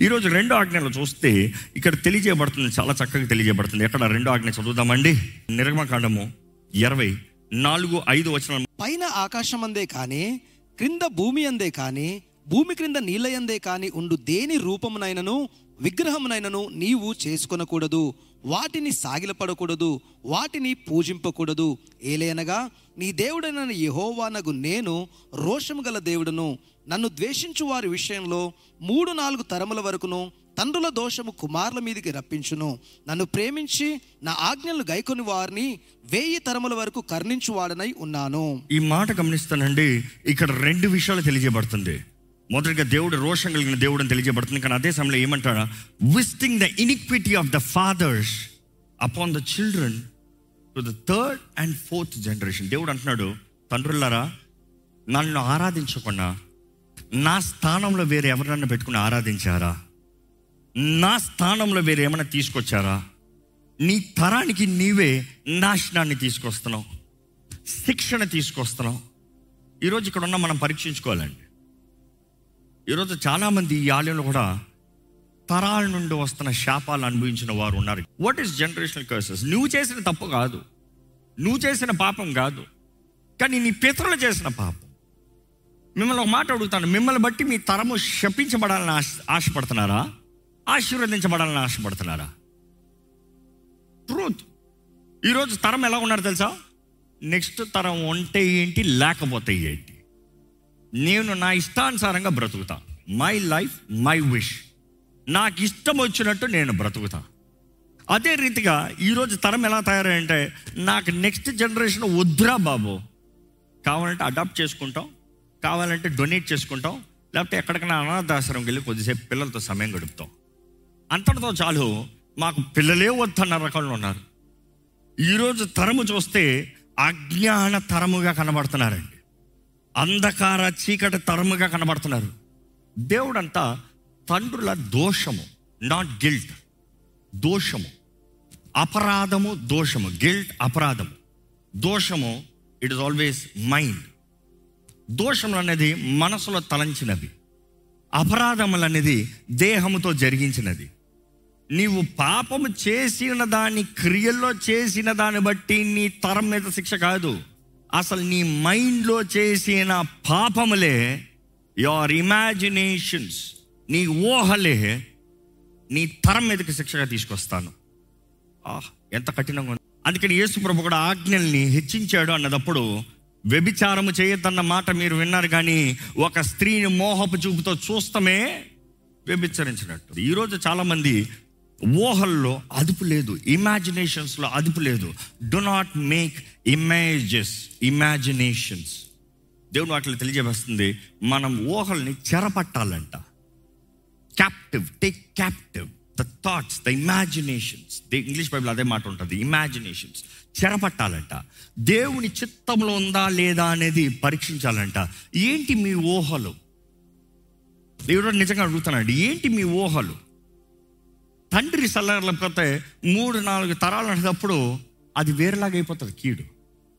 ఈరోజు రెండో ఆజ్ఞలు చూస్తే ఇక్కడ తెలియజేయబడుతుంది చాలా చక్కగా తెలియజేయబడుతుంది. ఎక్కడ రెండో ఆజ్ఞ చదువుదామండి? నిర్గమకాండము ఇరవై నాలుగు ఐదు వచ్చిన పైన ఆకాశం అందే కానీ క్రింద భూమి అందే కానీ భూమి క్రింద నీళ్ళయందే కానీ ఉండు దేని రూపమునైనను విగ్రహమునైనను నీవు చేసుకొనకూడదు. వాటిని సాగిలపడకూడదు వాటిని పూజింపకూడదు. ఏలేనగా నీ దేవుడైన యహోవానగు నేను రోషము గల దేవుడను. నన్ను ద్వేషించు వారి విషయంలో మూడు నాలుగు తరముల వరకును తండ్రుల దోషము కుమారుల మీదకి రప్పించును. నన్ను ప్రేమించి నా ఆజ్ఞలను గైకొని వారిని వేయి తరముల వరకు కర్ణించువాడనై ఉన్నాను. ఈ మాట గమనిస్తానండి. ఇక్కడ రెండు విషయాలు తెలియజేయబడుతుంది. మొదటిగా దేవుడు రోషం కలిగిన దేవుడు అని తెలియజేయబడుతుంది. కానీ అదే సమయంలో ఏమంటారా visiting the iniquity of the fathers upon the children to the third and fourth generation దేవుడు అంటున్నాడు తండ్రులారా నన్ను ఆరాధించకుండా నా స్థానంలో వేరే ఎవరన్నా పెట్టుకుని ఆరాధించారా? నా స్థానంలో వేరే ఏమైనా తీసుకొచ్చారా? నీ తరానికి నీవే నాశనాన్ని తీసుకొస్తున్నావు. శిక్షణ తీసుకొస్తున్నావు. ఈరోజు ఇక్కడ ఉన్న మనం పరీక్షించుకోవాలండి. ఈరోజు చాలామంది ఈ ఆలయంలో కూడా తరాల నుండి వస్తున్న శాపాలు అనుభవించిన వారు ఉన్నారు. వాట్ ఈస్ జనరేషనల్ కర్సెస్ నువ్వు చేసిన తప్పు కాదు. నువ్వు చేసిన పాపం కాదు. కానీ నీ పితరులు చేసిన పాపం. మిమ్మల్ని ఒక మాట అడుగుతాను. మిమ్మల్ని బట్టి మీ తరము శపించబడాలని ఆశ ఆశపడుతున్నారా? ఆశీర్వదించబడాలని ఆశపడుతున్నారా? ట్రూత్. ఈరోజు తరం ఎలా ఉన్నారు తెలుసా? నెక్స్ట్ తరం ఉంటే ఏంటి లేకపోతే ఏంటి? నేను నా ఇష్టానుసారంగా బ్రతుకుతా. మై లైఫ్ మై విష్ నాకు ఇష్టం వచ్చినట్టు నేను బ్రతుకుతా. అదే రీతిగా ఈరోజు తరం ఎలా తయారంటే నాకు నెక్స్ట్ జనరేషన్ వద్దురా బాబు. కావాలంటే అడాప్ట్ చేసుకుంటాం. కావాలంటే డొనేట్ చేసుకుంటాం. లేకపోతే ఎక్కడికైనా అనాథాశ్రమం వెళ్ళి కొద్దిసేపు పిల్లలతో సమయం గడుపుతాం. అంతటితో చాలు మాకు పిల్లలే వద్దన్న రకంలో ఉన్నారు. ఈరోజు తరము చూస్తే అజ్ఞాన తరముగా కనబడుతున్నారండి. అంధకార చీకటి తరముగా కనబడుతున్నారు. దేవుడంతా తండ్రుల దోషము నాట్ గిల్ట్ దోషము. అపరాధము దోషము. గిల్ట్ అపరాధము. దోషము ఇట్ ఇస్ ఆల్వేస్ మైండ్ దోషములు అనేది మనసులో తలంచినవి. అపరాధములు అనేది దేహముతో జరిగించినది. నీవు పాపము చేసిన దాని క్రియల్లో చేసిన దాన్ని బట్టి నీ తరం మీద శిక్ష కాదు. అసలు నీ మైండ్లో చేసిన పాపములే యువర్ ఇమాజినేషన్స్ నీ ఊహలే నీ తరం మీదకి శిక్షగా తీసుకొస్తాను. ఆహ్, ఎంత కఠినంగా ఉంది. అందుకని యేసు ప్రభు కూడా ఆజ్ఞల్ని హెచ్చించాడు అన్నదప్పుడు వ్యభిచారము చేయొద్దన్న మాట మీరు విన్నారు కానీ ఒక స్త్రీని మోహపు చూపుతో చూస్తమే వ్యభిచరించినట్టు. ఈరోజు చాలామంది ఊహల్లో అదుపు లేదు ఇమాజినేషన్స్లో అదుపు లేదు. Do not make images imaginations దేవుడు వాటిని తెలియజేస్తుంది మనం ఊహల్ని చెరపట్టాలంట. Captive take captive the thoughts the imaginations English Bible అదే మాట ఉంటుంది ఇమాజినేషన్స్ చెరపట్టాలంట. దేవుని చిత్తంలో ఉందా లేదా అనేది పరీక్షించాలంట. ఏంటి మీ ఊహలు? దేవుడు నిజంగా అడుగుతున్నాడు ఏంటి మీ ఊహలు? తండ్రి సల్లకపోతే మూడు నాలుగు తరాలు అనేటప్పుడు అది వేరేలాగా అయిపోతుంది కీడు.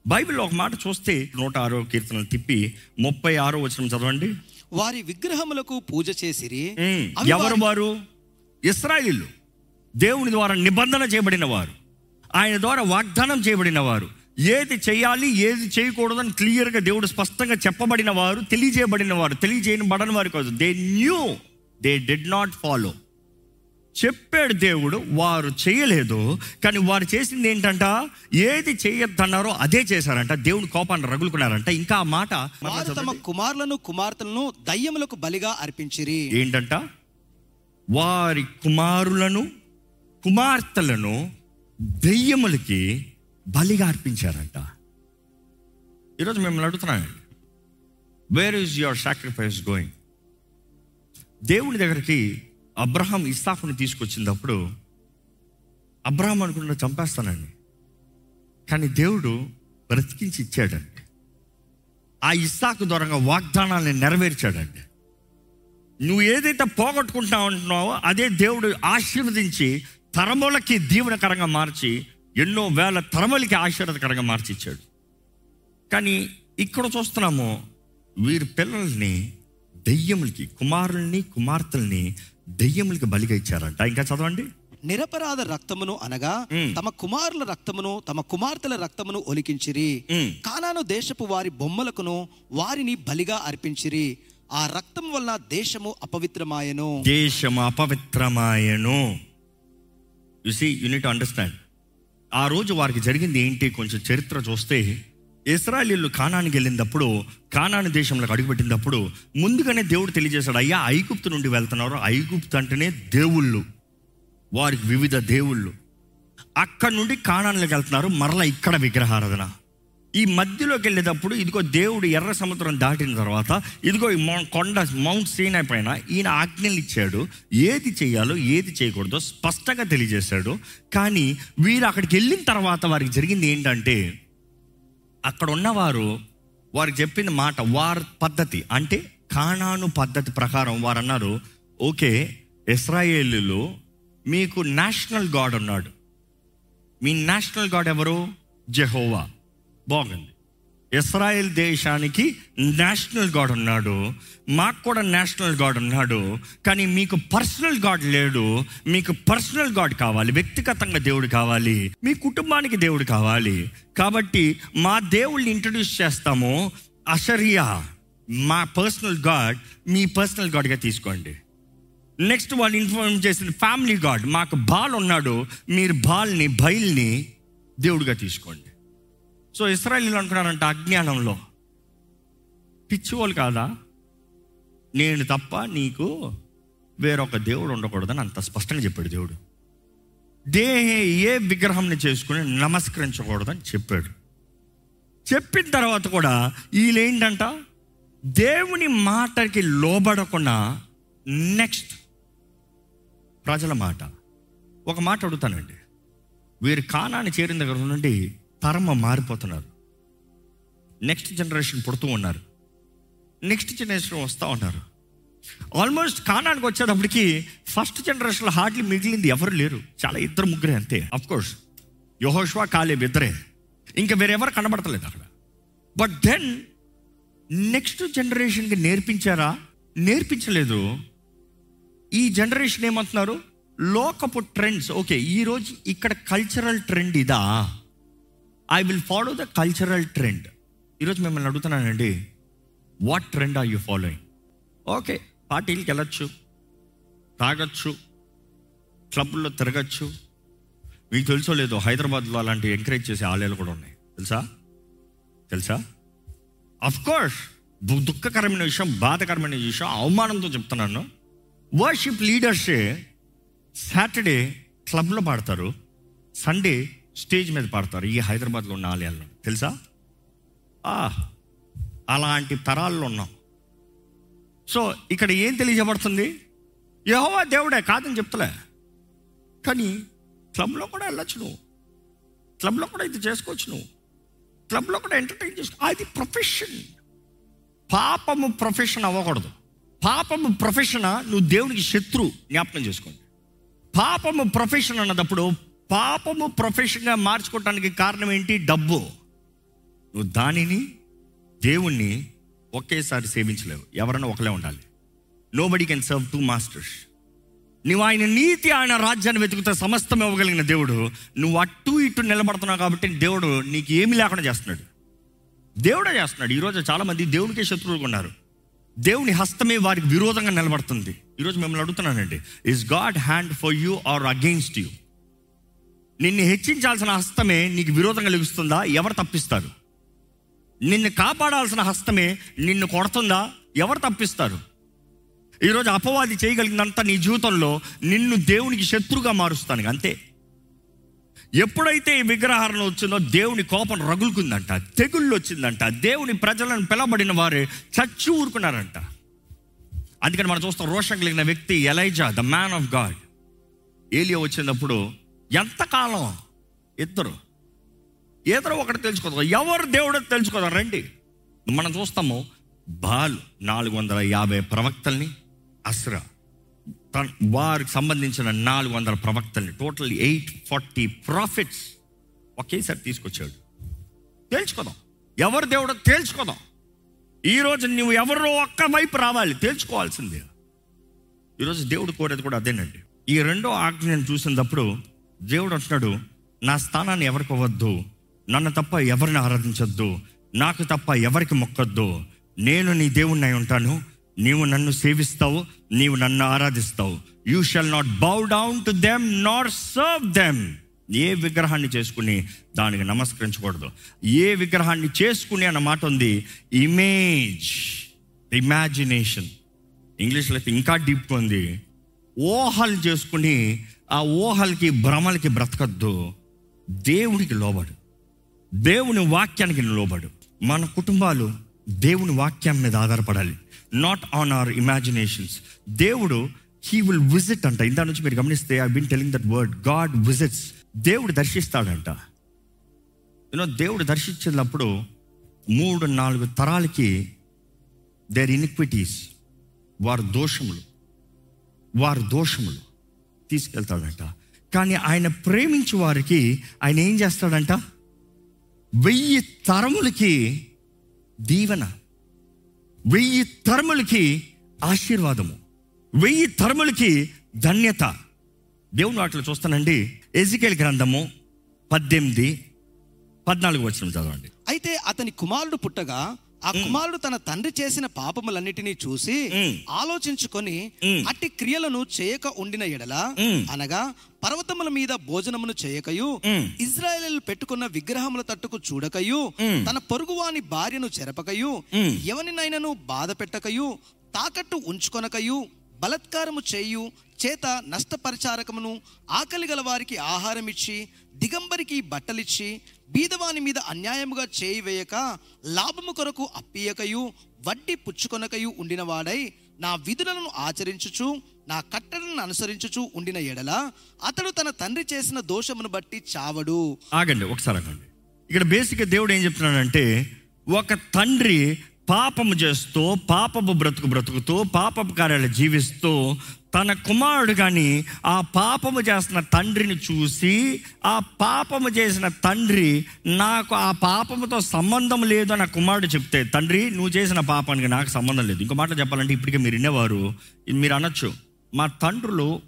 బైబిల్లో ఒక మాట చూస్తే నూట ఆరో కీర్తనలు తిప్పి ముప్పై ఆరో వచనం చదవండి. వారి విగ్రహములకు పూజ చేసిరి ఎవరు వారి- వారు? ఇస్రాయిలు. దేవుని ద్వారా నిబంధన చేయబడిన వారు. ఆయన ద్వారా వాగ్దానం చేయబడిన వారు ఏది చేయాలి ఏది చేయకూడదని క్లియర్గా దేవుడు స్పష్టంగా చెప్పబడిన వారు తెలియజేయబడిన వారు తెలియజేయబడిన వారు కాదు. They knew they did not follow చెప్పాడు దేవుడు వారు చేయలేదు కానీ వారు చేసింది ఏంటంట? ఏది చేయొద్దన్నారో అదే చేశారంట. దేవుని కోపాన్ని రగులుకున్నారంట. ఇంకా ఆ మాట తమ కుమారులను కుమార్తెలను దయ్యములకు బలిగా అర్పించిరి. ఏంటంట? వారి కుమారులను కుమార్తెలను దెయ్యములకి బలిగా అర్పించారంట. ఈరోజు మిమ్మల్ని అడుగుతున్నామండి where is your sacrifice going దేవుని దగ్గరికి అబ్రహాం ఇస్సాకుని తీసుకొచ్చినప్పుడు అబ్రహాం అనుకుంటే చంపేస్తానండి. కానీ దేవుడు బ్రతికించి ఇచ్చాడండి. ఆ ఇస్తాకు ద్వారా వాగ్దానాన్ని నెరవేర్చాడండి. నువ్వు ఏదైతే పోగొట్టుకుంటా అంటున్నావో అదే దేవుడు ఆశీర్వదించి తరములకి దీవెనకరంగా మార్చి ఎన్నో వేల తరములకి ఆశీర్వదకరంగా మార్చి ఇచ్చాడు. కానీ ఇక్కడ చూస్తున్నాము వీరి పిల్లల్ని దెయ్యములకి కుమారుల్ని కుమార్తెల్ని దెయ్యములకి బలిగా ఇచ్చారంట. ఇంకా చదవండి. నిరపరాధ రక్తమును అనగా. తమ కుమారుల రక్తమును తమ కుమార్తెల రక్తమును ఒలికించిరి. కానాను దేశపు వారి బొమ్మలకును వారిని బలిగా అర్పించిరి. ఆ రక్తం వలన దేశము అపవిత్రమాయను. దేశం అపవిత్రమాయను. You see you need understand ఆ రోజు వారికి జరిగింది ఏంటి? కొంచెం చరిత్ర చూస్తే ఇస్రాయలీలు కానానికి వెళ్ళినప్పుడు కానాని దేశంలోకి అడుగుపెట్టినప్పుడు ముందుగానే దేవుడు తెలియజేశాడు అయ్యా ఐగుప్తు నుండి వెళ్తున్నారు. ఐగుప్తు అంటేనే దేవుళ్ళు. వారికి వివిధ దేవుళ్ళు. అక్కడ నుండి కానానికి వెళ్తున్నారు. మరలా ఇక్కడ విగ్రహారాధన. ఈ మధ్యలోకి వెళ్ళేటప్పుడు ఇదిగో దేవుడు ఎర్ర సముద్రం దాటిన తర్వాత ఇదిగో ఈ కొండ మౌంట్ సీన్ పైన ఈయన ఆజ్ఞలు ఇచ్చాడు. ఏది చేయాలో ఏది చేయకూడదో స్పష్టంగా తెలియజేశాడు. కానీ వీరు అక్కడికి వెళ్ళిన తర్వాత వారికి జరిగింది ఏంటంటే అక్కడ ఉన్నవారు వారికి చెప్పిన మాట వారి పద్ధతి అంటే కానాను పద్ధతి ప్రకారం వారు అన్నారు ఓకే ఇస్రాయేలీలు మీకు నేషనల్ గాడ్ ఉన్నాడు. మీ నేషనల్ గాడ్ ఎవరు? జెహోవా. బాగుంది. ఇస్రాయెల్ దేశానికి నేషనల్ గాడ్ ఉన్నాడు. మాకు కూడా నేషనల్ గాడ్ ఉన్నాడు. కానీ మీకు పర్సనల్ గాడ్ లేడు. మీకు పర్సనల్ గాడ్ కావాలి. వ్యక్తిగతంగా దేవుడు కావాలి. మీ కుటుంబానికి దేవుడు కావాలి. కాబట్టి మా దేవుళ్ళని ఇంట్రడ్యూస్ చేస్తాము. అషరియా మా పర్సనల్ గాడ్ మీ పర్సనల్ గాడ్గా తీసుకోండి. నెక్స్ట్ వాళ్ళు ఇన్ఫార్మ్ చేసిన ఫ్యామిలీ గాడ్ మాకు బాల్ ఉన్నాడు మీరు బాల్ని బయల్ని దేవుడిగా తీసుకోండి. సో ఇస్రాయలీలు అనుకున్నారంట అజ్ఞానంలో. పిచ్చివాళ్ళు కాదా? నేను తప్ప నీకు వేరొక దేవుడు ఉండకూడదని అంత స్పష్టంగా చెప్పాడు దేవుడు. దేహే ఏ విగ్రహంని చేసుకుని నమస్కరించకూడదని చెప్పాడు. చెప్పిన తర్వాత కూడా వీళ్ళేంటంట దేవుని మాటకి లోబడకుండా నెక్స్ట్ ప్రజల మాట. ఒక మాట అడుగుతానండి. వీరు కానాన్ని చేరిన దగ్గర నుండి తరమ మారిపోతున్నారు. నెక్స్ట్ జనరేషన్ పుడుతూ ఉన్నారు. నెక్స్ట్ జనరేషన్ వస్తూ ఉన్నారు. ఆల్మోస్ట్ కానానికి వచ్చేటప్పటికి ఫస్ట్ జనరేషన్లో హార్డ్లీ మిగిలింది ఎవరు లేరు. చాలా ఇద్దరు ముగ్గురే అంతే. అఫ్కోర్స్ యహోష్వా కాలేబ్ ఇద్దరే. ఇంకా వేరెవరు కనబడతలేదు అక్కడ. బట్ దెన్ నెక్స్ట్ జనరేషన్కి నేర్పించారా? నేర్పించలేదు. ఈ జనరేషన్ ఏమంటున్నారు? లోకపు ట్రెండ్స్ ఓకే ఈరోజు ఇక్కడ కల్చరల్ ట్రెండ్ ఇదా? I will follow the cultural trend ఈరోజు మిమ్మల్ని అడుగుతున్నానండి what trend are you following okay పార్టీలకు వెళ్ళచ్చు తాగొచ్చు క్లబ్లో తిరగచ్చు. మీకు తెలుసో లేదో హైదరాబాద్లో అలాంటి ఎంకరేజ్ చేసే ఆలయాలు కూడా ఉన్నాయి. తెలుసా? తెలుసా? అఫ్ కోర్స్ దుఃఖకరమైన విషయం బాధకరమైన విషయం అవమానంతో చెప్తున్నాను. వర్షిప్ లీడర్సే సాటర్డే క్లబ్లో పాడతారు సండే స్టేజ్ మీద పాడతారు. ఈ హైదరాబాద్లో ఉన్న ఆలయాల్లో. తెలుసా? అలాంటి తరాల్లో ఉన్నాం. సో ఇక్కడ ఏం తెలియజేయబడుతుంది? యహోవా దేవుడే కాదని చెప్తలే. కానీ క్లబ్లో కూడా వెళ్ళొచ్చు నువ్వు. క్లబ్లో కూడా ఇది చేసుకోవచ్చు నువ్వు. క్లబ్లో కూడా ఎంటర్టైన్ చేసుకో అది ప్రొఫెషన్. పాపము ప్రొఫెషన్ అవ్వకూడదు. పాపము ప్రొఫెషన్? నువ్వు దేవునికి శత్రు జ్ఞాపకం చేసుకోండి. పాపము ప్రొఫెషన్ అన్నదప్పుడు పాపము ప్రొఫెషన్గా మార్చుకోవటానికి కారణం ఏంటి? డబ్బు. నువ్వు దానిని దేవుణ్ణి ఒకేసారి సేవించలేవు. ఎవరైనా ఒకలే ఉండాలి. Nobody can serve two masters నువ్వు ఆయన నీతి ఆయన రాజ్యాన్ని వెతుకుతా సమస్తం ఇవ్వగలిగిన దేవుడు. నువ్వు అటు ఇటు నిలబడుతున్నావు కాబట్టి దేవుడు నీకు ఏమి లేకుండా చేస్తున్నాడు. దేవుడే చేస్తున్నాడు. ఈరోజు చాలామంది దేవునికే శత్రువులు ఉన్నారు. దేవుని హస్తమే వారికి విరోధంగా నిలబడుతుంది. ఈరోజు మిమ్మల్ని అడుగుతున్నానండి. Is God hand for you or against you నిన్ను హెచ్చించాల్సిన హస్తమే నీకు విరోధంగా లెగుస్తుందా ఎవరు తప్పిస్తారు? నిన్ను కాపాడాల్సిన హస్తమే నిన్ను కొడుతుందా? ఎవరు తప్పిస్తారు? ఈరోజు అపవాది చేయగలిగినంత నీ జీవితంలో నిన్ను దేవునికి శత్రుగా మారుస్తాను అంతే. ఎప్పుడైతే ఈ విగ్రహారం వచ్చిందో దేవుని కోపం రగులుకుందంట తెగుళ్ళు వచ్చిందంట దేవుని ప్రజలను పిలబడిన వారే చచ్చి ఊరుకున్నారంట. అందుకని మనం చూస్తాం రోషం కలిగిన వ్యక్తి Elijah the man of God. ఏలియా వచ్చినప్పుడు ఎంతకాలం? ఇద్దరు. ఇద్దరు ఒకటి తెలుసుకోదాం ఎవరు దేవుడో తెలుసుకోదాం రండి. మనం చూస్తాము బాలు నాలుగు వందల యాభై ప్రవక్తల్ని అస్రా. తన వారికి సంబంధించిన నాలుగు వందల ప్రవక్తల్ని టోటల్ ఎయిట్ ఫార్టీ ప్రాఫిట్స్ ఒకేసారి తీసుకొచ్చాడు. తేల్చుకోదాం ఎవరు దేవుడో తేల్చుకోదాం ఈరోజు నువ్వు ఎవరో ఒక్క వైపు రావాలి తేల్చుకోవాల్సిందే ఈరోజు దేవుడు కోరేది కూడా అదేనండి. ఈ రెండో ఆజ్ఞను చూసినప్పుడు దేవుడు అంటున్నాడు నా స్థానాన్ని ఎవరికి వద్దు నన్ను తప్ప ఎవరిని ఆరాధించొద్దు? నాకు తప్ప ఎవరికి మొక్కొద్దు? నేను నీ దేవుణ్ణి అయి ఉంటాను. నీవు నన్ను సేవిస్తావు నీవు నన్ను ఆరాధిస్తావు. You shall not bow down to them not serve them ఏ విగ్రహాన్ని చేసుకుని దానికి నమస్కరించకూడదు. ఏ విగ్రహాన్ని చేసుకుని అన్న మాట ఉంది ఇమేజ్ ఇమాజినేషన్ ఇంగ్లీష్లో అయితే ఇంకా డీప్ ఉంది. ఊహలు చేసుకుని ఆ ఊహలకి భ్రమలకి బ్రతకద్దు. దేవునికి లోబడు. దేవుని వాక్యానికి లోబడు. మన కుటుంబాలు దేవుని వాక్యం మీద ఆధారపడాలి. నాట్ ఆన్ అవర్ ఇమాజినేషన్స్ దేవుడు హీ విల్ విజిట్ అంట. ఇందా నుంచి మీరు గమనిస్తే I been telling that word God visits దేవుడు దర్శిస్తాడంట. యూనో దేవుడు దర్శించినప్పుడు మూడు నాలుగు తరాలకి దేర్ ఇనిక్విటీస్ వారి దోషములు వారి దోషములు తీసుకెళ్తాడంట. కానీ ఆయన ప్రేమించు వారికి ఆయన ఏం చేస్తాడంట? వెయ్యి తరములకి దీవెన వెయ్యి తరములకి ఆశీర్వాదము వెయ్యి తరములకి ధన్యత. దేవుని వాటిలో చూస్తానండి. ఎజికేల్ గ్రంథము పద్దెనిమిది పద్నాలుగు వచ్చిన చదవండి. అయితే అతని కుమారుడు పుట్టగా ఆ కుమారుడు తన తండ్రి చేసిన పాపములన్నిటినీ చూసి. ఆలోచించుకొని. అట్టి క్రియలను చేయక ఉండిన ఎడల. అనగా పర్వతముల మీద భోజనమును చేయకయు. ఇజ్రాయేలు పెట్టుకున్న విగ్రహముల తట్టుకు చూడకయు. తన పొరుగువాని భార్యను చెరపకయు. ఎవరినైనాను బాధ పెట్టకయు తాకట్టు ఉంచుకొనకయు బలత్కారము చేయు చేత నష్టపరిచారకమును ఆకలి గల వారికి ఆహారం ఇచ్చి దిగంబరికి బట్టలిచ్చి బీదవాని మీద అన్యాయముగా చేయి వేయక లాభము కొరకు అప్పియకయు వడ్డీ పుచ్చుకొనకయు ఉండినవాడై నా విధులను ఆచరించుచు నా కట్టడలను అనుసరించుచు ఉండిన ఎడల అతడు తన తండ్రి చేసిన దోషమును బట్టి చావడు. ఆగండి ఒకసారి ఆగండి. ఇక్కడ బేసిక్గా దేవుడు ఏం చెప్తున్నాడంటే ఒక తండ్రి పాపము చేస్తూ పాపపు బ్రతుకు బ్రతుకుతూ పాపపు కార్యాలు జీవిస్తూ తన కుమారుడు కానీ ఆ పాపము చేస్తున్న తండ్రిని చూసి ఆ పాపము చేసిన తండ్రి నాకు ఆ పాపముతో సంబంధం లేదు అని ఆ కుమారుడు చెప్తే తండ్రి నువ్వు చేసిన పాపానికి నాకు సంబంధం లేదు. ఇంకో మాట చెప్పాలంటే ఇప్పటికే మీరు వినేవారు. ఇది మీరు అనొచ్చు. మా తండ్రులు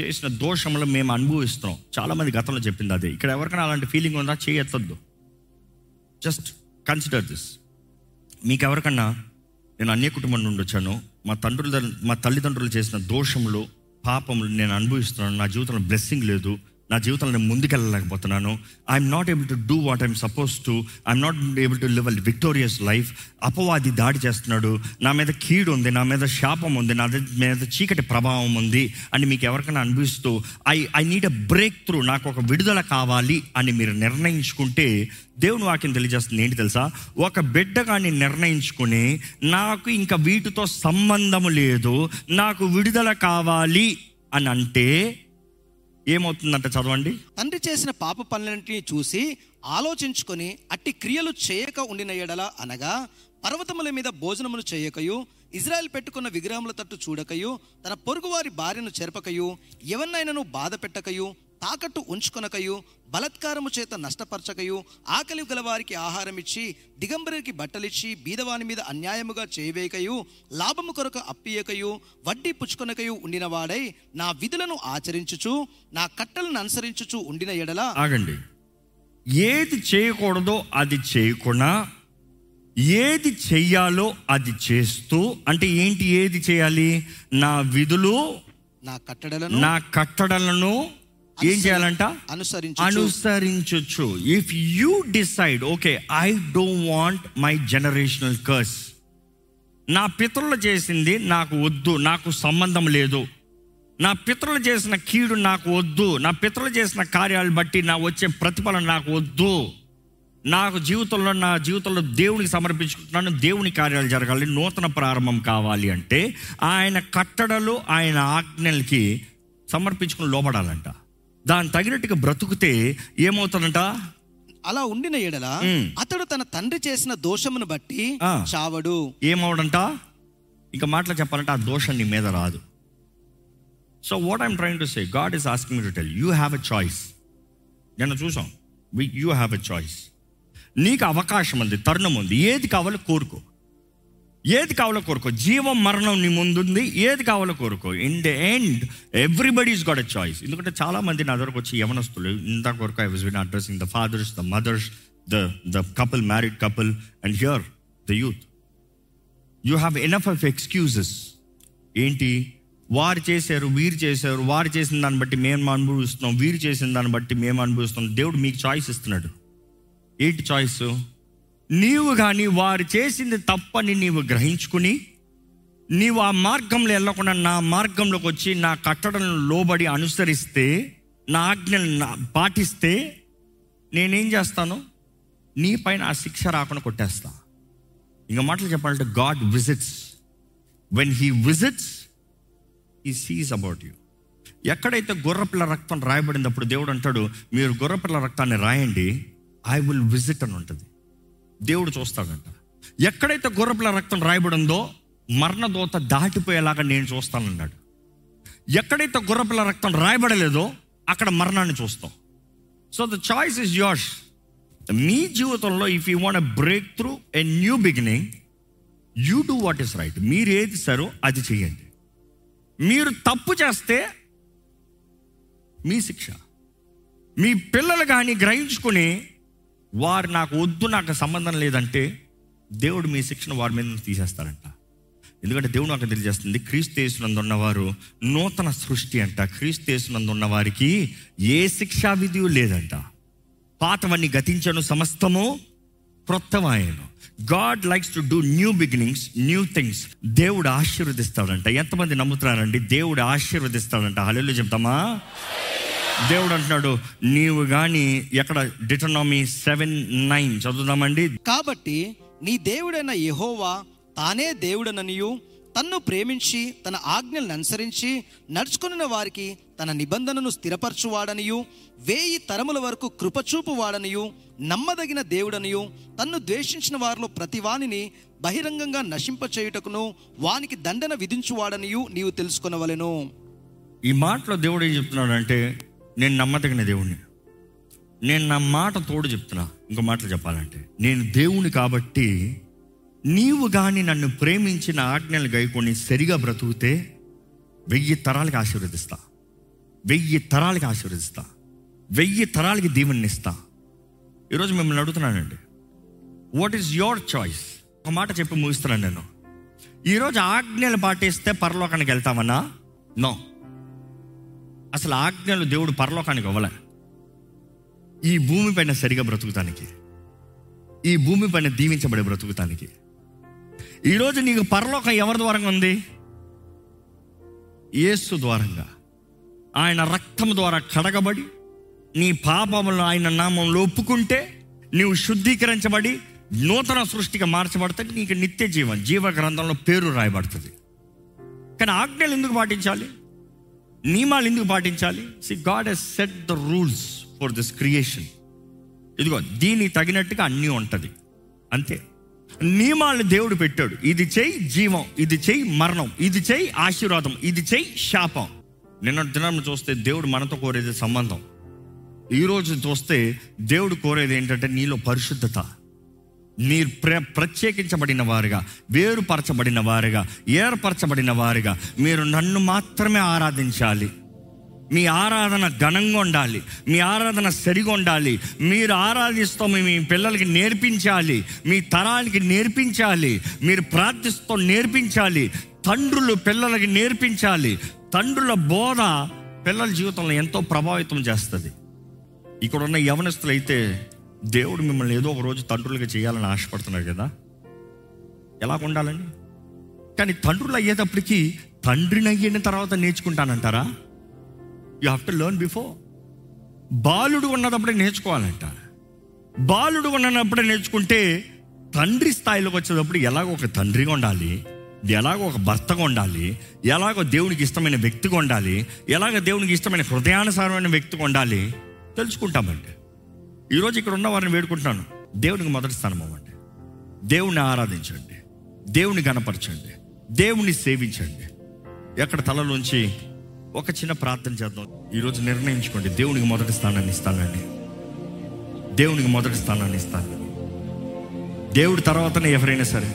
చేసిన దోషములు మేము అనుభవిస్తున్నాం. చాలామంది గతంలో చెప్పింది అదే. ఇక్కడ ఎవరికైనా అలాంటి ఫీలింగ్ ఉందా? చేయొద్దు. Just consider this. మీకు ఎవరికన్నా నేను అన్య కుటుంబం నుండి వచ్చాను. మా తండ్రుల మా తల్లిదండ్రులు చేసిన దోషములు పాపములు నేను అనుభవిస్తున్నాను. నా జీవితంలో బ్లెస్సింగ్ లేదు. నా జీవితంలో నేను ముందుకెళ్ళలేకపోతున్నాను. I'm not able to do what I'm suppose to I'm not able to live a victorious life అపవాది దాడి చేస్తున్నాడు. నా మీద కీడు ఉంది. నా మీద శాపం ఉంది. నా మీద చీకటి ప్రభావం ఉంది అని మీకు ఎవరికైనా అనిపిస్తూ I I need a breakthrough నాకు ఒక విడుదల కావాలి అని మీరు నిర్ణయించుకుంటే దేవుని వాక్యం తెలియజేస్తుంది. ఏంటి తెలుసా? ఒక బిడ్డ కానీ నిర్ణయించుకుని నాకు ఇంకా వీటితో సంబంధము లేదు. నాకు విడుదల కావాలి అని అంటే ఏమవుతుందంట చదవండి? తండ్రి చేసిన పాప పనులన్నింటినీ చూసి ఆలోచించుకొని అట్టి క్రియలు చేయక ఉండిన ఎడల అనగా పర్వతముల మీద భోజనమును చేయకయు ఇజ్రాయెల్ పెట్టుకున్న విగ్రహముల తట్టు చూడకయు తన పొరుగువారి భార్యను చెరపకయు ఎవరినైనాను బాధ పెట్టకయు తాకట్టు ఉంచుకొనకయు బలత్కారము చేత నష్టపరచకయు ఆకలి గల వారికి ఆహారం ఇచ్చి దిగంబరికి బట్టలిచ్చి బీదవాని మీద అన్యాయముగా చేయవేకయు లాభము కొరకు అప్పియకయు వడ్డీ పుచ్చుకొనకయు ఉండిన వాడై నా విధులను ఆచరించుచు నా కట్టలను అనుసరించుచు ఉండిన ఎడల ఆగండి. ఏది చేయకూడదో అది చేయకుండా ఏది చెయ్యాలో అది చేస్తూ అంటే ఏంటి ఏది చేయాలి? నా విధులు నా కట్టడలను నా కట్టడలను ఏం చేయాలంట? అనుసరించు అనుసరించచ్చు. If you decide okay I don't want my generational curse నా పితరులు చేసింది నాకు వద్దు నాకు సంబంధం లేదు. నా పితరులు చేసిన కీడు నాకు వద్దు నా పితరులు చేసిన కార్యాలు బట్టి నా వచ్చే ప్రతిఫలం నాకు వద్దు. నాకు జీవితంలో నా జీవితంలో దేవునికి సమర్పించుకుంటున్నాను దేవుని కార్యాలు జరగాలి నూతన ప్రారంభం కావాలి అంటే ఆయన కట్టడలు ఆయన ఆజ్ఞలకి సమర్పించుకుని లోపడాలంట దాని తగినట్టుగా బ్రతుకుతే ఏమవుతుందంట అలా ఉండిన ఎడల. అతడు తన తండ్రి చేసిన దోషమును బట్టి. చావడు. ఏమవడంట? ఇంకా మాటలు చెప్పాలంటే ఆ దోషం నీ మీద రాదు. So what I'm trying to say God is asking to tell you have a choice నిన్న చూసాం. యూ హ్యావ్ ఎ చాయిస్ నీకు అవకాశం ఉంది తరుణం ఉంది. ఏది కావాలో కోరుకో. ఏది కావాలో కోరుకో. జీవం మరణం నీ ముందుంది. ఏది కావాలో కోరుకో. In the end everybody's got a choice ఎందుకంటే చాలా మంది నా దగ్గరకు వచ్చి యవనస్తులు ఇంత కొరకు I was been addressing the fathers the mothers the the couple married couple and here the youth you have enough of excuses ఏంటి? వారు చేశారు వీరు చేశారు వారు చేసిన దాన్ని బట్టి మేము అనుభవిస్తున్నాం వీరు చేసిన దాన్ని బట్టి మేము అనుభవిస్తున్నాం. దేవుడు మీకు చాయిస్ ఇస్తున్నాడు. ఏంటి చాయిస్ నీవు కానీ వారు చేసింది తప్పని నీవు గ్రహించుకుని నీవు ఆ మార్గంలో వెళ్ళకుండా నా మార్గంలోకి వచ్చి నా కట్టడలను లోబడి అనుసరిస్తే నా ఆజ్ఞలను పాటిస్తే నేనేం చేస్తాను? నీ పైన ఆ శిక్ష రాకుండా కొట్టేస్తా. ఇంకా మాటలు చెప్పాలంటే God visits. When he visits he sees about you ఎక్కడైతే గుర్రపిల్ల రక్తం రాయబడినప్పుడు దేవుడు అంటాడు మీరు గుర్రపిల్ల రక్తాన్ని రాయండి ఐ విల్ విజిట్ అని ఉంటుంది. దేవుడు చూస్తాడంట. ఎక్కడైతే గుర్రపిల్ల రక్తం రాయబడిందో మరణదోత దాటిపోయేలాగా నేను చూస్తానన్నాడు. ఎక్కడైతే గుర్రపిల్ల రక్తం రాయబడలేదో అక్కడ మరణాన్ని చూస్తాం. So the choice is yours మీ జీవితంలో if you want breakthrough a new beginning you do what is right మీరు ఏది సరో అది చేయండి. మీరు తప్పు చేస్తే మీ శిక్ష. మీ పిల్లలు కానీ గ్రహించుకుని వారు నాకు వద్దు నాకు సంబంధం లేదంటే దేవుడు మీ శిక్షణ వారి మీద తీసేస్తారంట. ఎందుకంటే దేవుడు నాకు తెలియజేస్తుంది క్రీస్తు యేసునందు ఉన్నవారు నూతన సృష్టి అంట. క్రీస్తు యేసునందు ఉన్న వారికి ఏ శిక్షా విధి లేదంట. పాతవన్నీ గతించను సమస్తము క్రొత్తవాయను. God likes to do new beginnings new things దేవుడు ఆశీర్వదిస్తాడంట. ఎంతమంది నమ్ముతున్నారండి? దేవుడు ఆశీర్వదిస్తాడంట. హలో చెప్తామా? దేవుడు అంటున్నాడు నీవు కానీ ఎక్కడ డిటనామీ సెవెన్ నైన్ చదువుదామండి. కాబట్టి నీ దేవుడైన యెహోవా తానే దేవుడననియు. తన్ను ప్రేమించి తన ఆజ్ఞలను అనుసరించి నడుచుకున్న వారికి తన నిబంధనను స్థిరపరచువాడనియు. వేయి తరముల వరకు కృపచూపు వాడనియు నమ్మదగిన దేవుడనియు. తన్ను ద్వేషించిన వారిలో ప్రతి వానిని బహిరంగంగా నశింపచేయుటకును వానికి దండన విధించువాడనియు నీవు తెలుసుకొనవలెను. ఈ మాటలో దేవుడు ఏం చెప్తున్నాడు అంటే నేను నమ్మదగిన దేవుణ్ణి. నేను నా మాట తోడు చెప్తున్నా. ఇంకో మాటలు చెప్పాలంటే నేను దేవుని కాబట్టి నీవు కానీ నన్ను ప్రేమించిన ఆజ్ఞలు గైకొని సరిగా బ్రతుకుతే వెయ్యి తరాలకి ఆశీర్వదిస్తా. వెయ్యి తరాలకి ఆశీర్వదిస్తా. వెయ్యి తరాలకి దీవెనిస్తా ఈరోజు మిమ్మల్ని అడుగుతున్నానండి వాట్ ఈస్ యువర్ చాయిస్ ఒక మాట చెప్పి ముగిస్తున్నాను నేను. ఈరోజు ఆజ్ఞలు పాటిస్తే పరలోకానికి వెళ్తామన్నా? నో అసలు ఆజ్ఞలు దేవుడు పరలోకానికి ఇవ్వలే. ఈ భూమి పైన సరిగా బ్రతుకుతానికి. ఈ భూమి పైన దీవించబడే బ్రతుకుతానికి. ఈరోజు నీకు పరలోకం ఎవరి ద్వారంగా ఉంది? ఏసు ద్వారంగా. ఆయన రక్తం ద్వారా కడగబడి నీ పాపములను ఆయన నామంలో ఒప్పుకుంటే నీవు శుద్ధీకరించబడి నూతన సృష్టిగా మార్చబడితే నీకు నిత్య జీవం జీవ గ్రంథంలో పేరు రాయబడుతుంది. కానీ ఆజ్ఞలు ఎందుకు పాటించాలి? నియమాలు ఎందుకు పాటించాలి? See God he's set the rules for this creation ఇదిగో దీనికి తగినట్టుగా అన్నీ ఉంటుంది. అంతే. నియమాలను దేవుడు పెట్టాడు. ఇది చేయి జీవం ఇది చేయి మరణం ఇది చేయి ఆశీర్వాదం ఇది చేయి శాపం. నిన్న దినం చూస్తే దేవుడు మనతో కోరేది సంబంధం. ఈరోజు చూస్తే దేవుడు కోరేది ఏంటంటే నీలో పరిశుద్ధత. మీరు ప్ర ప్రత్యేకించబడిన వారుగా వేరుపరచబడిన వారుగా ఏర్పరచబడిన వారుగా మీరు నన్ను మాత్రమే ఆరాధించాలి. మీ ఆరాధన ఘనంగా ఉండాలి. మీ ఆరాధన సరిగా ఉండాలి. మీరు ఆరాధిస్తూ మీ పిల్లలకి నేర్పించాలి. మీ తరాలకి నేర్పించాలి. మీరు ప్రార్థిస్తూ నేర్పించాలి. తండ్రులు పిల్లలకి నేర్పించాలి. తండ్రుల బోధ పిల్లల జీవితంలో ఎంతో ప్రభావితం చేస్తుంది. ఇక్కడ ఉన్న యవనస్తులు అయితే దేవుడు మిమ్మల్ని ఏదో ఒక రోజు తండ్రులుగా చేయాలని ఆశపడుతున్నారు కదా? ఎలా ఉండాలండి కానీ తండ్రులు అయ్యేటప్పటికీ తండ్రిని అయిన తర్వాత నేర్చుకుంటానంటారా? You have to learn before బాలుడు ఉన్నదప్పుడే నేర్చుకోవాలంట. బాలుడు ఉన్నప్పుడే నేర్చుకుంటే తండ్రి స్థాయిలోకి వచ్చేటప్పుడు ఎలాగో ఒక తండ్రిగా ఉండాలి ఎలాగో ఒక భర్తగా ఉండాలి ఎలాగో దేవునికి ఇష్టమైన వ్యక్తిగా ఉండాలి ఎలాగో దేవునికి ఇష్టమైన హృదయానుసారమైన వ్యక్తిగా ఉండాలి తెలుసుకుంటామండి. ఈరోజు ఇక్కడ ఉన్న వారిని వేడుకుంటున్నాను. దేవునికి మొదటి స్థానం అవ్వండి. దేవుణ్ణి ఆరాధించండి. దేవుని గణపరచండి. దేవుణ్ణి సేవించండి. ఎక్కడ తలలోంచి ఒక చిన్న ప్రార్థన చేద్దాం. ఈరోజు నిర్ణయించుకోండి. దేవునికి మొదటి స్థానాన్ని ఇస్తానండి. దేవునికి మొదటి స్థానాన్ని ఇస్తాను దేవుడి తర్వాతనే ఎవరైనా సరే.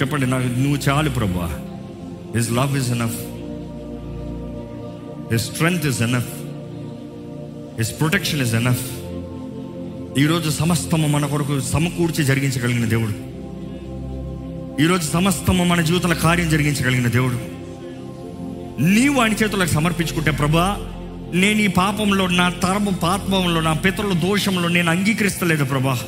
చెప్పండి నాకు నువ్వు చాలు ప్రభా. His love is enough his strength is enough his protection is enough ఈరోజు సమస్తము మన కొరకు సమకూర్చి జరిగించగలిగిన దేవుడు. ఈరోజు సమస్తము మన జీవితంలో కార్యం జరిగించగలిగిన దేవుడు. నీవు ఆయన చేతులకు సమర్పించుకుంటే ప్రభా నేను ఈ పాపంలో నా తరము పాపంలో నా పితరుల దోషంలో నేను అంగీకరిస్తలేదు ప్రభా.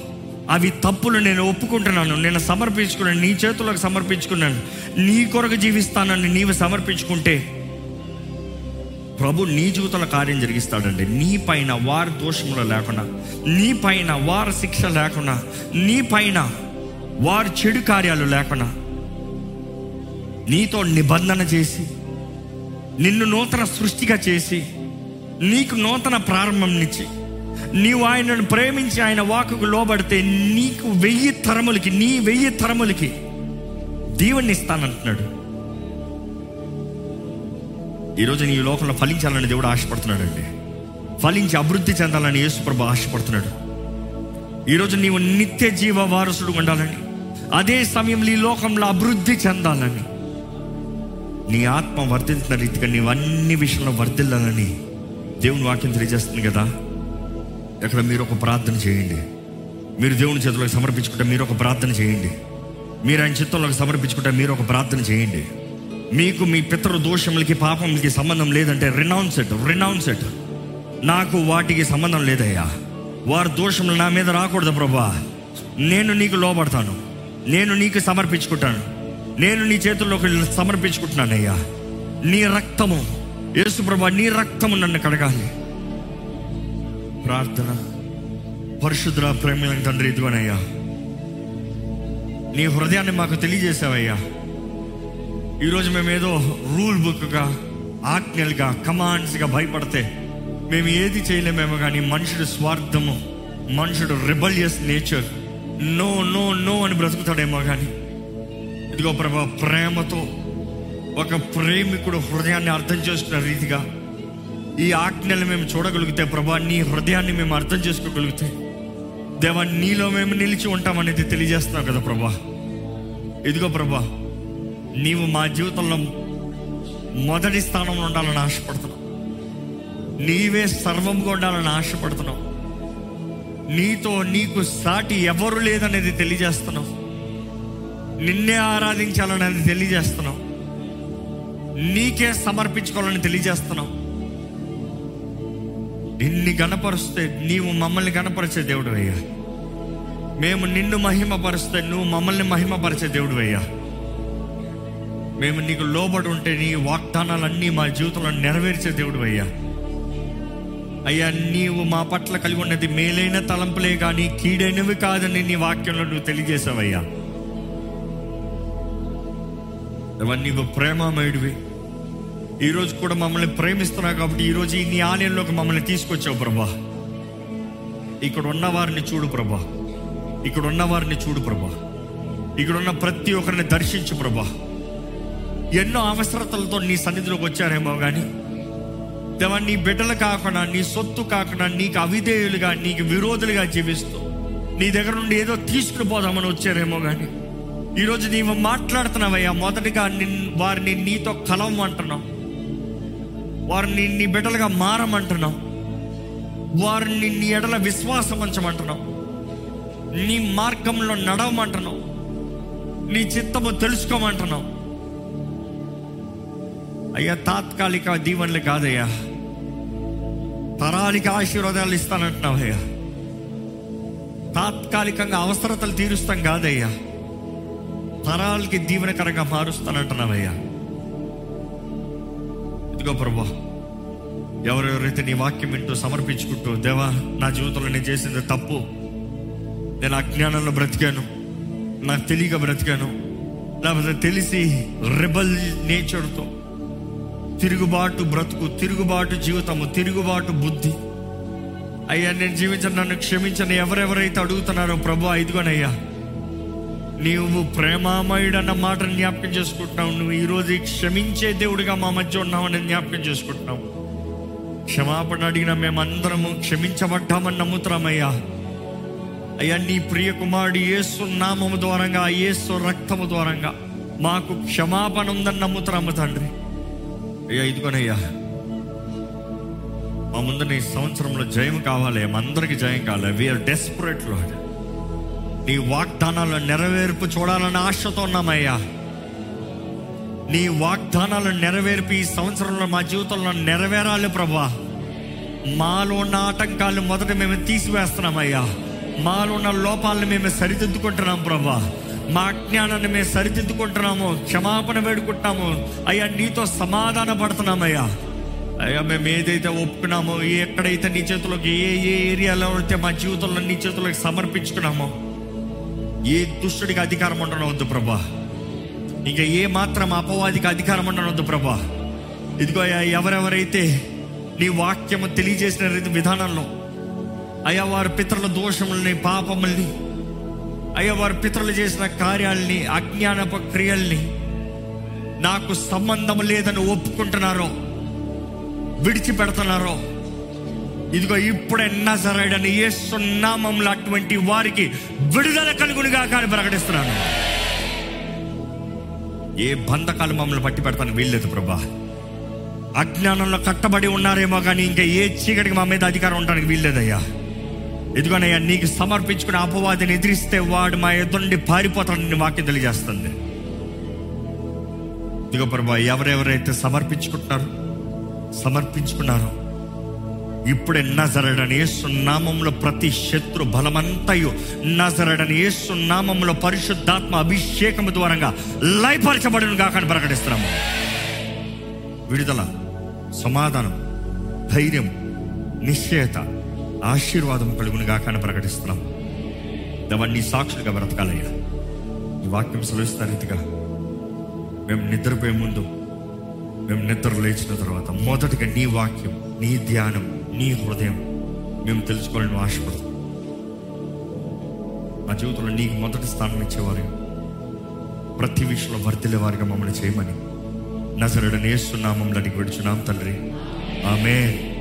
అవి తప్పులు నేను ఒప్పుకుంటున్నాను. నేను సమర్పించుకున్నాను. నీ చేతులకు సమర్పించుకున్నాను. నీ కొరకు జీవిస్తానని నీవు సమర్పించుకుంటే ప్రభు నీ జీవితంలో కార్యం జరిగిస్తాడండి. నీ పైన వారి దోషములు లేకుండా నీ పైన వారి శిక్ష లేకుండా నీ పైన వారి చెడు కార్యాలు లేకుండా నీతో నిబంధన చేసి నిన్ను నూతన సృష్టిగా చేసి నీకు నూతన ప్రారంభంనిచ్చి నీవు ఆయనను ప్రేమించి ఆయన వాకుకు లోబడితే నీకు వెయ్యి తరములకి నీ వెయ్యి తరములకి దీవెన్ని ఇస్తానంటున్నాడు ఈరోజు నీ లోకంలో ఫలించాలని దేవుడు ఆశపడుతున్నాడండి. ఫలించి అభివృద్ధి చెందాలని యేసుప్రభు ఆశపడుతున్నాడు. ఈరోజు నీవు నిత్య జీవ వారసుడు ఉండాలని అదే సమయంలో ఈ లోకంలో అభివృద్ధి చెందాలని నీ ఆత్మ వర్ధించిన రీతిగా నీవు అన్ని విషయంలో వర్ధిల్లాలని దేవుని వాక్యం తెలియజేస్తుంది కదా. ఇక్కడ మీరు ఒక ప్రార్థన చేయండి. మీరు దేవుని చేతులకు సమర్పించుకుంటే మీరు ఒక ప్రార్థన చేయండి. మీరు ఆయన చిత్తంలోకి సమర్పించుకుంటే మీరు ఒక ప్రార్థన చేయండి. మీకు మీ పితృ దోషములకి పాపములకి సంబంధం లేదంటే రినౌన్స్ ఇట్ రినౌన్స్ ఇట్ నాకు వాటికి సంబంధం లేదయ్యా. వారి దోషములు నా మీద రాకూడదు ప్రభా. నేను నీకు లోబడతాను. నేను నీకు సమర్పించుకుంటాను. నేను నీ చేతుల్లోకి సమర్పించుకుంటున్నానయ్యా. నీ రక్తము యేసు ప్రభా నీ రక్తము నన్ను కడగాలి. ప్రార్థన. పరిశుద్ర ప్రేమ తండ్రి ఇదిగోనయ్యా. నీ హృదయాన్ని మాకు తెలియజేసావయ్యా. ఈరోజు మేము ఏదో రూల్ బుక్గా ఆజ్ఞలుగా కమాండ్స్గా భయపడితే మేము ఏది చేయలేమేమో కానీ మనుషుడు స్వార్థము మనుషుడు rebellious nature. No no no అని బ్రతుకుతాడేమో కానీ ఇదిగో ప్రభా ప్రేమతో ఒక ప్రేమికుడు హృదయాన్ని అర్థం చేసుకున్న రీతిగా ఈ ఆజ్ఞలు మేము చూడగలిగితే ప్రభా నీ హృదయాన్ని మేము అర్థం చేసుకోగలిగితే దేవా నీలో మేము నిలిచి ఉంటామనేది తెలియజేస్తున్నావు కదా ప్రభా. ఇదిగో ప్రభా నీవు మా జీవితంలో మొదటి స్థానంలో ఉండాలని ఆశపడుతున్నావు. నీవే సర్వంగా ఉండాలని ఆశపడుతున్నావు. నీతో నీకు సాటి ఎవరు లేదనేది తెలియజేస్తున్నావు. నిన్నే ఆరాధించాలనేది తెలియజేస్తున్నావు. నీకే సమర్పించుకోవాలని తెలియజేస్తున్నావు. నిన్ని గణపరుస్తే నీవు మమ్మల్ని గణపరిచే దేవుడు అయ్యా. మేము నిన్ను మహిమపరుస్తే నువ్వు మమ్మల్ని మహిమపరిచే దేవుడు అయ్యా. మేము నీకు లోబడి ఉంటే నీ వాగ్దానాలన్నీ మా జీవితంలో నెరవేర్చే దేవుడు అయ్యా. అయ్యా నీవు మా పట్ల కలిగి ఉన్నది మేలైన తలంపులే కానీ కీడైనవి కాదని నీ వాక్యంలో నువ్వు తెలియజేశావయ్యా. నీవు ప్రేమమయుడివి? ఈరోజు కూడా మమ్మల్ని ప్రేమిస్తున్నావు కాబట్టి ఈరోజు ఈ నీ ఆలయంలోకి మమ్మల్ని తీసుకొచ్చావు ప్రభా. ఇక్కడ ఉన్న వారిని చూడు ప్రభా. ఇక్కడ ఉన్న వారిని చూడు ప్రభా. ఇక్కడ ఉన్న ప్రతి ఒక్కరిని దర్శించు ప్రభా. ఎన్నో అవసరతలతో నీ సన్నిధిలోకి వచ్చారేమో కానీ దేవా నీ బిడ్డలు కాకుండా నీ సొత్తు కాకుండా నీకు అవిధేయులుగా నీకు విరోధులుగా జీవిస్తూ నీ దగ్గర నుండి ఏదో తీసుకుని పోదామని వచ్చారేమో కానీ ఈరోజు నీవు మాట్లాడుతున్నావయ్యా మొదటిగా నిన్ వారిని నీతో కలవమంటున్నావు వారిని నీ బిడ్డలుగా మారమంటున్నావు వారిని నీ ఎడల విశ్వాసం ఉంచమంటున్నావు నీ మార్గంలో నడవమంటున్నావు నీ చిత్తము తెలుసుకోమంటున్నావు అయ్యా తాత్కాలిక దీవెనలు కాదయ్యా. తరాలిక ఆశీర్వాదాలు ఇస్తానంటున్నావయ్యా తాత్కాలికంగా అవసరతలు తీరుస్తాం కాదయ్యా. తరాలకి దీవెనకరంగా మారుస్తానంటున్నావయ్యా ఇదిగో ప్రభా ఎవరెవరైతే నీ వాక్యం వింటూ సమర్పించుకుంటూ దేవా నా జీవితంలో నేను చేసింది తప్పు. నేను అజ్ఞానంలో బ్రతికాను. నాకు తెలియక బ్రతికాను. లేకపోతే తెలిసి రిబల్ నేచర్తో తిరుగుబాటు బ్రతుకు తిరుగుబాటు జీవితము తిరుగుబాటు బుద్ధి. అయ్యా నేను జీవించను నన్ను క్షమించను ఎవరెవరైతే అడుగుతున్నారో ప్రభు ఇదిగోనయ్యా నీవు ప్రేమామయుడు అన్న మాటను జ్ఞాపకం చేసుకుంటున్నావు. నువ్వు ఈరోజు క్షమించే దేవుడిగా మా మధ్య ఉన్నామని జ్ఞాపకం చేసుకుంటున్నావు. క్షమాపణ అడిగిన మేమందరము క్షమించబడ్డామని నమ్ముతున్నామయ్యా. అయ్యా నీ ప్రియ కుమారుడు ఏసు నామము ద్వారంగా ఏసు రక్తము ద్వారంగా మాకు క్షమాపణ ఉందని నమ్ముతున్నాము తండ్రి. అయ్యా ఇదిగోనయ్యా. మా ముందు నీ సంవత్సరంలో జయం కావాలి మా జయం కావాలి. వీఆర్ డెస్పరేట్ లాడ్ నీ వాగ్దానాల నెరవేర్పు చూడాలని ఆశతో ఉన్నామయ్యా. నీ వాగ్దానాలు నెరవేర్పి ఈ సంవత్సరంలో మా జీవితంలో నెరవేరాలి ప్రభా. మాలో ఉన్న ఆటంకాలు మొదట మేము తీసివేస్తున్నామయ్యా. మాలో ఉన్న లోపాలను మేము సరిదిద్దుకుంటున్నాం ప్రభా. మా అజ్ఞానాన్ని మేము సరిదిద్దుకుంటున్నాము క్షమాపణ వేడుకుంటున్నాము. అయ్యా నీతో సమాధాన పడుతున్నామయ్యా. అయ్యా మేము ఏదైతే ఒప్పుకున్నామో ఎక్కడైతే నీ చేతులకు ఏ ఏ ఏరియాలో అయితే మా జీవితంలో నీ చేతులకు సమర్పించుకున్నామో ఏ దుష్టుడికి అధికారం ఉండనవద్దు ప్రభా. ఇంకా ఏ మాత్రం అపవాదికి అధికారం ఉండనవద్దు ప్రభా. ఇదిగో అయ్యా ఎవరెవరైతే నీ వాక్యము తెలియజేసిన రీతి విధానంలో అయ్యా వారి పితరుల దోషముల్ని పాపముల్ని అయ్యా వారి పితరులు చేసిన కార్యాలని అజ్ఞానప క్రియల్ని నాకు సంబంధం లేదని ఒప్పుకుంటున్నారో విడిచిపెడుతున్నారో ఇదిగో ఇప్పుడే నజరైడని ఏ సున్నామంలో అటువంటి వారికి విడుదల కలుగునిగా కానీ ప్రకటిస్తున్నాను. ఏ బంధకాలు మమ్మల్ని పట్టి పెడతాను వీల్లేదు ప్రభా. అజ్ఞానంలో కట్టబడి ఉన్నారేమో కానీ ఇంకా ఏ చీకటికి మా మీద అధికారం ఉండడానికి వీల్లేదయ్యా. ఇదిగోనయ్యా నీకు సమర్పించుకుని అపవాదిని ఎదిరిస్తే వాడు మా ఎదుండి పారిపోతాడని వాక్యం తెలియజేస్తుంది. ఇదిగో ప్రభా ఎవరెవరైతే సమర్పించుకుంటున్నారో సమర్పించుకున్నారో ఇప్పుడే నజరడని సున్నామంలో నామంలో ప్రతి శత్రు బలమంతయు నజరడని యేసు నామంలో పరిశుద్ధాత్మ అభిషేకము ద్వారంగా లయపరచబడిన కాకని ప్రకటిస్తున్నాము. విడుదల సమాధానం ధైర్యం నిశ్చయత ఆశీర్వాదం కలుగును కాకని ప్రకటిస్తున్నాం. అవన్నీ సాక్షులుగా బ్రతకాలయ్యా. ఈ వాక్యం సెలవిస్తున్న రీతిగా మేము నిద్రపోయే ముందు మేము నిద్ర లేచిన తర్వాత మొదటిగా నీ వాక్యం నీ ధ్యానం నీ హృదయం మేము తెలుసుకోవాలని ఆశపడుతున్నాం మా జీవితంలో నీకు మొదటి స్థానం ఇచ్చేవారు ప్రతి విషయంలో వర్తిలే వారిగా మమ్మల్ని చేయమని. నజరడనేస్తున్నామంలో నీకు విడుచున్నాం తండ్రి. ఆమె